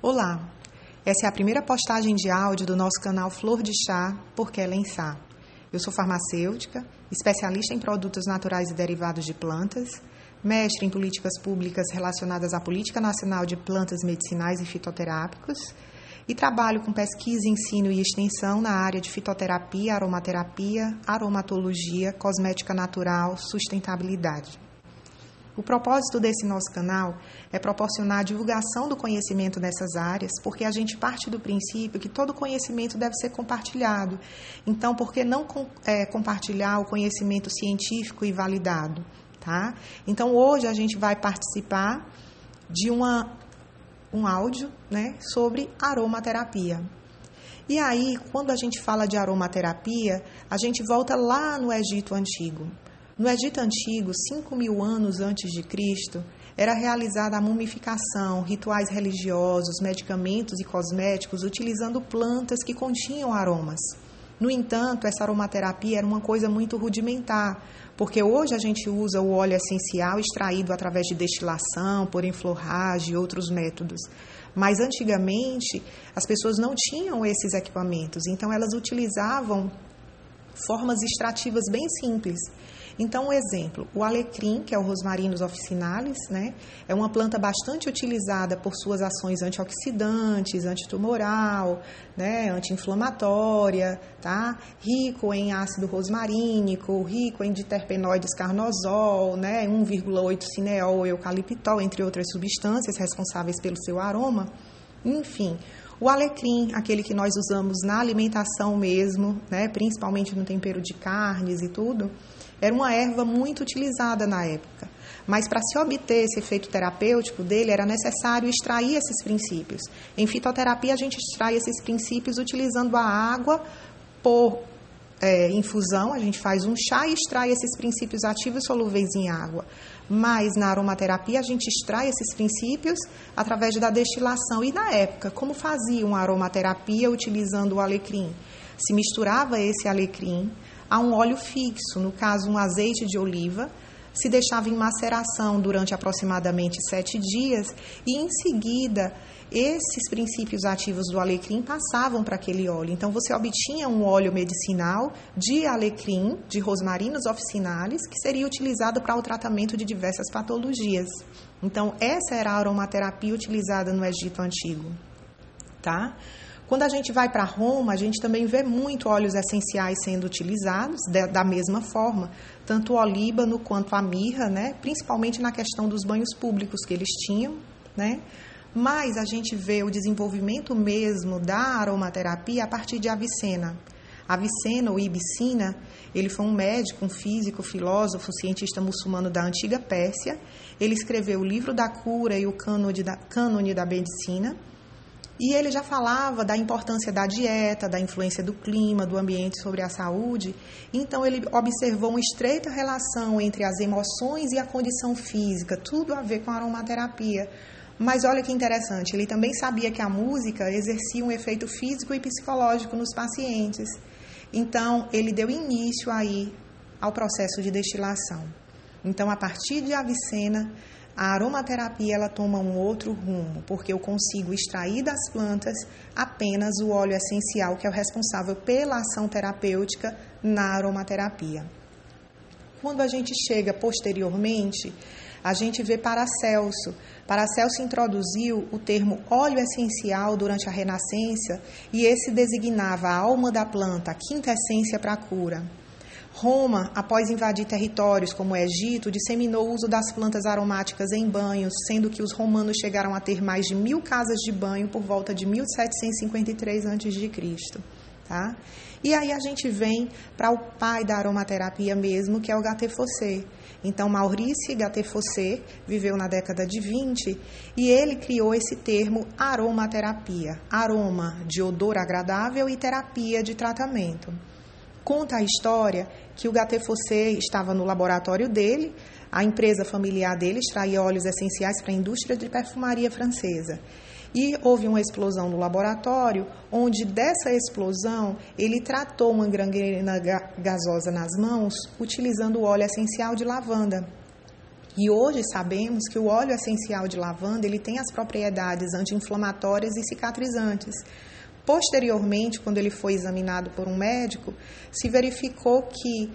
Olá, essa é a primeira postagem de áudio do nosso canal Flor de Chá por Kellen Sá. Eu sou farmacêutica, especialista em produtos naturais e derivados de plantas, mestre em políticas públicas relacionadas à Política Nacional de Plantas Medicinais e Fitoterápicos e trabalho com pesquisa, ensino e extensão na área de fitoterapia, aromaterapia, aromatologia, cosmética natural, sustentabilidade. O propósito desse nosso canal é proporcionar a divulgação do conhecimento nessas áreas, porque a gente parte do princípio que todo conhecimento deve ser compartilhado. Então, por que não é, compartilhar o conhecimento científico e validado? Tá? Então, hoje a gente vai participar de uma, um áudio né, sobre aromaterapia. E aí, quando a gente fala de aromaterapia, a gente volta lá no Egito Antigo. No Egito Antigo, 5 mil anos antes de Cristo, era realizada a mumificação, rituais religiosos, medicamentos e cosméticos utilizando plantas que continham aromas. No entanto, essa aromaterapia era uma coisa muito rudimentar, porque hoje a gente usa o óleo essencial extraído através de destilação, por enflorragem e outros métodos. Mas antigamente as pessoas não tinham esses equipamentos, então elas utilizavam formas extrativas bem simples. Então, um exemplo, o alecrim, que é o Rosmarinus officinalis, né, é uma planta bastante utilizada por suas ações antioxidantes, antitumoral, né, anti-inflamatória, tá? Rico em ácido rosmarínico, rico em diterpenoides carnosol, né, 1,8 cineol, eucaliptol, entre outras substâncias responsáveis pelo seu aroma. Enfim, o alecrim, aquele que nós usamos na alimentação mesmo, né, principalmente no tempero de carnes e tudo, era uma erva muito utilizada na época. Mas para se obter esse efeito terapêutico dele, era necessário extrair esses princípios. Em fitoterapia, a gente extrai esses princípios utilizando a água por é, infusão, a gente faz um chá e extrai esses princípios ativos solúveis em água. Mas na aromaterapia, a gente extrai esses princípios através da destilação. E na época, como fazia uma aromaterapia utilizando o alecrim? Se misturava esse alecrim a um óleo fixo, no caso, um azeite de oliva, se deixava em maceração durante aproximadamente sete dias e, em seguida, esses princípios ativos do alecrim passavam para aquele óleo. Então, você obtinha um óleo medicinal de alecrim, de rosmarinus officinalis, que seria utilizado para o tratamento de diversas patologias. Então, essa era a aromaterapia utilizada no Egito Antigo. Tá? Quando a gente vai para Roma, a gente também vê muito óleos essenciais sendo utilizados de, da mesma forma, tanto o olíbano quanto a mirra, né? principalmente na questão dos banhos públicos que eles tinham. Né? Mas a gente vê o desenvolvimento mesmo da aromaterapia a partir de Avicena. Avicena ou Ibicina, ele foi um médico, um físico, filósofo, cientista muçulmano da antiga Pérsia. Ele escreveu o livro da cura e o cânone da, cânone da medicina e ele já falava da importância da dieta, da influência do clima, do ambiente sobre a saúde. Então, ele observou uma estreita relação entre as emoções e a condição física, tudo a ver com a aromaterapia. Mas olha que interessante, ele também sabia que a música exercia um efeito físico e psicológico nos pacientes. Então, ele deu início aí ao processo de destilação. Então, a partir de Avicena, a aromaterapia ela toma um outro rumo, porque eu consigo extrair das plantas apenas o óleo essencial que é o responsável pela ação terapêutica na aromaterapia. Quando a gente chega posteriormente, a gente vê Paracelso. Paracelso introduziu o termo óleo essencial durante a Renascença e esse designava a alma da planta, a quinta essência para a cura. Roma, após invadir territórios como o Egito, disseminou o uso das plantas aromáticas em banhos, sendo que os romanos chegaram a ter mais de mil casas de banho por volta de 1753 a.C. Tá? E aí a gente vem para o pai da aromaterapia mesmo, que é o Gattefossé. Então, Maurice Gattefossé viveu na década de 20 e ele criou esse termo aromaterapia. Aroma de odor agradável e terapia de tratamento. Conta a história que o Gattefossé estava no laboratório dele, a empresa familiar dele extraía óleos essenciais para a indústria de perfumaria francesa. E houve uma explosão no laboratório, onde dessa explosão ele tratou uma gangrena gasosa nas mãos utilizando o óleo essencial de lavanda. E hoje sabemos que o óleo essencial de lavanda ele tem as propriedades anti-inflamatórias e cicatrizantes. Posteriormente, quando ele foi examinado por um médico, se verificou que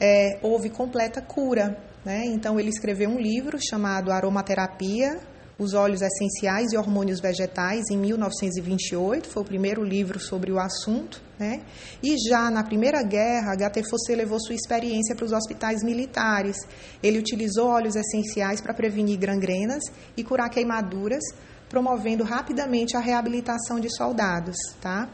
é, houve completa cura. Né? Então, ele escreveu um livro chamado Aromaterapia, os óleos essenciais e hormônios vegetais em 1928, foi o primeiro livro sobre o assunto, né? E já na Primeira Guerra, HT Fossé levou sua experiência para os hospitais militares. Ele utilizou óleos essenciais para prevenir gangrenas e curar queimaduras, promovendo rapidamente a reabilitação de soldados, tá?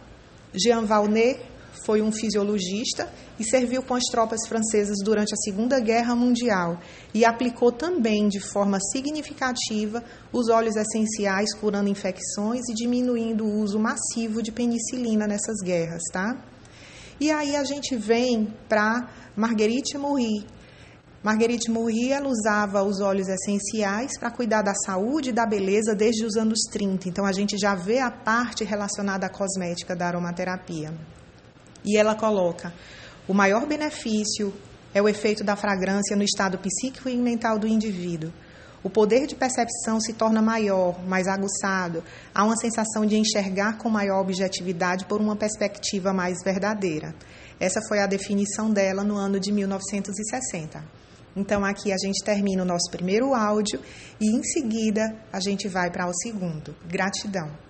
Jean Valnet foi um fisiologista e serviu com as tropas francesas durante a Segunda Guerra Mundial e aplicou também de forma significativa os óleos essenciais curando infecções e diminuindo o uso massivo de penicilina nessas guerras, tá? E aí a gente vem para Marguerite Moury. Marguerite Moury ela usava os óleos essenciais para cuidar da saúde e da beleza desde os anos 30. Então a gente já vê a parte relacionada à cosmética da aromaterapia. E ela coloca: o maior benefício é o efeito da fragrância no estado psíquico e mental do indivíduo. O poder de percepção se torna maior, mais aguçado. Há uma sensação de enxergar com maior objetividade por uma perspectiva mais verdadeira. Essa foi a definição dela no ano de 1960. Então, aqui a gente termina o nosso primeiro áudio e, em seguida, a gente vai para o segundo. Gratidão.